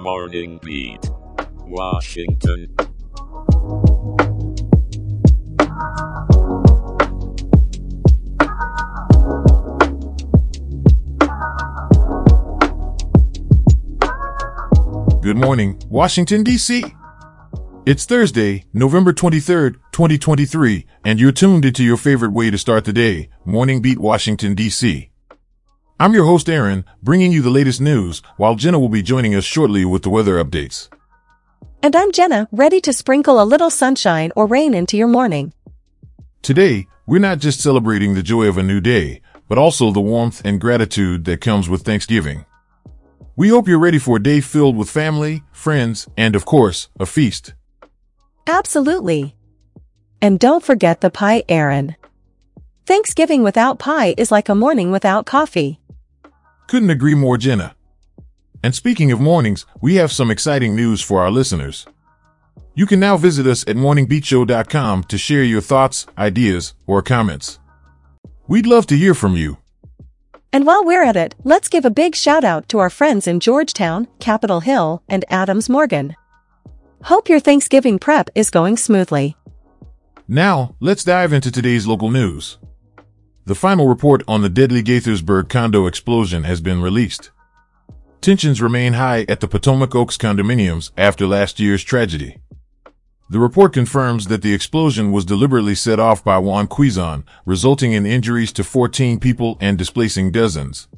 Morning Beat, Washington. Good morning, Washington, D.C. It's Thursday, November 23rd, 2023, and you're tuned into your favorite way to start the day, Morning Beat Washington, D.C. I'm your host, Aaron, bringing you the latest news, while Jenna will be joining us shortly with the weather updates. And I'm Jenna, ready to sprinkle a little sunshine or rain into your morning. Today, we're not just celebrating the joy of a new day, but also the warmth and gratitude that comes with Thanksgiving. We hope you're ready for a day filled with family, friends, and of course, a feast. Absolutely. And don't forget the pie, Aaron. Thanksgiving without pie is like a morning without coffee. Couldn't agree more, Jenna. And speaking of mornings, we have some exciting news for our listeners. You can now visit us at morningbeatshow.com to share your thoughts, ideas, or comments. We'd love to hear from you. And while we're at it, let's give a big shout out to our friends in Georgetown, Capitol Hill, and Adams Morgan. Hope your Thanksgiving prep is going smoothly. Now, let's dive into today's local news. The final report on the deadly Gaithersburg condo explosion has been released. Tensions remain high at the Potomac Oaks condominiums after last year's tragedy. The report confirms that the explosion was deliberately set off by Juan Quizon, resulting in injuries to 14 people and displacing dozens.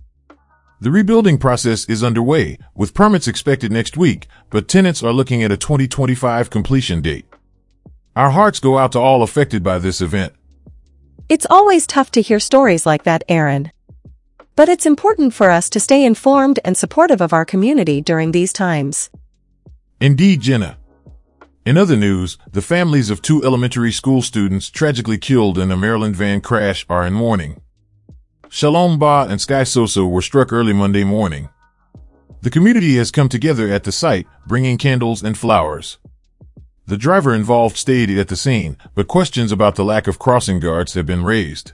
The rebuilding process is underway, with permits expected next week, but tenants are looking at a 2025 completion date. Our hearts go out to all affected by this event. It's always tough to hear stories like that, Aaron. But it's important for us to stay informed and supportive of our community during these times. Indeed, Jenna. In other news, the families of two elementary school students tragically killed in a Maryland van crash are in mourning. Shalom Ba and Sky Soso were struck early Monday morning. The community has come together at the site, bringing candles and flowers. The driver involved stayed at the scene, but questions about the lack of crossing guards have been raised.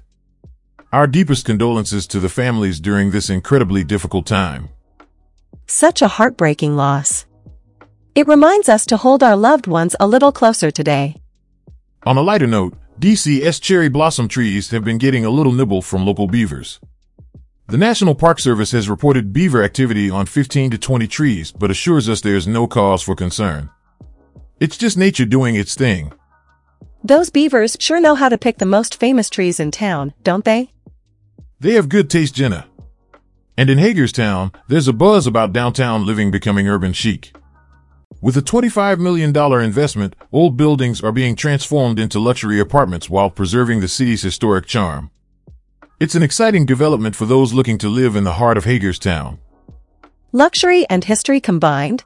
Our deepest condolences to the families during this incredibly difficult time. Such a heartbreaking loss. It reminds us to hold our loved ones a little closer today. On a lighter note, DC's cherry blossom trees have been getting a little nibble from local beavers. The National Park Service has reported beaver activity on 15 to 20 trees, but assures us there's no cause for concern. It's just nature doing its thing. Those beavers sure know how to pick the most famous trees in town, don't they? They have good taste, Jenna. And in Hagerstown, there's a buzz about downtown living becoming urban chic. With a $25 million investment, old buildings are being transformed into luxury apartments while preserving the city's historic charm. It's an exciting development for those looking to live in the heart of Hagerstown. Luxury and history combined?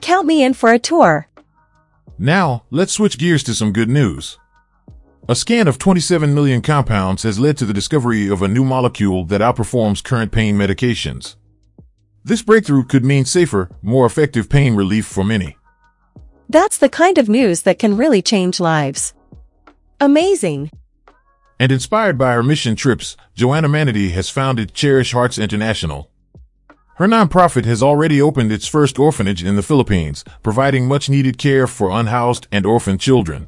Count me in for a tour. Now, let's switch gears to some good news. A scan of 27 million compounds has led to the discovery of a new molecule that outperforms current pain medications. This breakthrough could mean safer, more effective pain relief for many. That's the kind of news that can really change lives. Amazing. And inspired by her mission trips, Joanna Manity has founded Cherish Hearts International. Her nonprofit has already opened its first orphanage in the Philippines, providing much needed care for unhoused and orphaned children.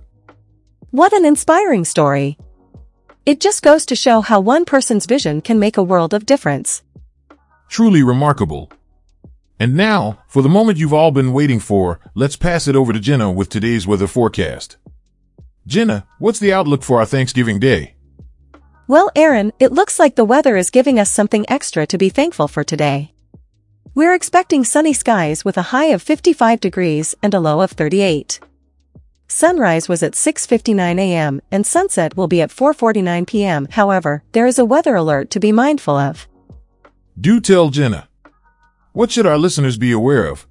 What an inspiring story. It just goes to show how one person's vision can make a world of difference. Truly remarkable. And now, for the moment you've all been waiting for, let's pass it over to Jenna with today's weather forecast. Jenna, what's the outlook for our Thanksgiving Day? Well, Aaron, it looks like the weather is giving us something extra to be thankful for today. We're expecting sunny skies with a high of 55 degrees and a low of 38. Sunrise was at 6.59 a.m. and sunset will be at 4.49 p.m. However, there is a weather alert to be mindful of. Do tell Jenna. What should our listeners be aware of?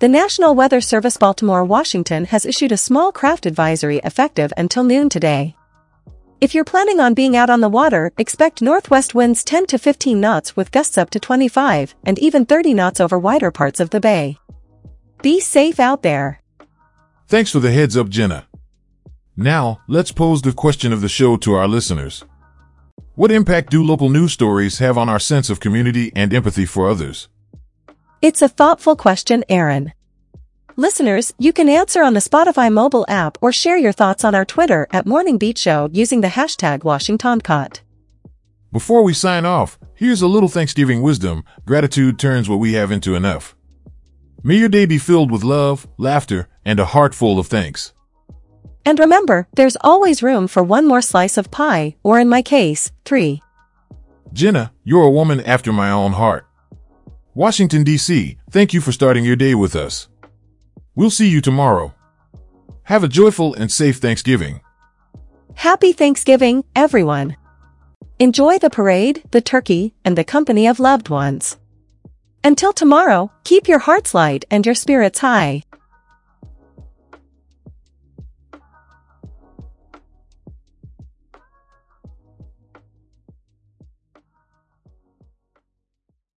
The National Weather Service Baltimore, Washington has issued a small craft advisory effective until noon today. If you're planning on being out on the water, expect northwest winds 10 to 15 knots with gusts up to 25 and even 30 knots over wider parts of the bay. Be safe out there. Thanks for the heads up, Jenna. Now, let's pose the question of the show to our listeners. What impact do local news stories have on our sense of community and empathy for others? It's a thoughtful question, Aaron. Listeners, you can answer on the Spotify mobile app or share your thoughts on our Twitter at Morning Beat Show using the hashtag WashingtonCott. Before we sign off, here's a little Thanksgiving wisdom. Gratitude turns what we have into enough. May your day be filled with love, laughter, and a heart full of thanks. And remember, there's always room for one more slice of pie, or in my case, three. Jenna, you're a woman after my own heart. Washington, D.C., thank you for starting your day with us. We'll see you tomorrow. Have a joyful and safe Thanksgiving. Happy Thanksgiving, everyone. Enjoy the parade, the turkey, and the company of loved ones. Until tomorrow, keep your hearts light and your spirits high.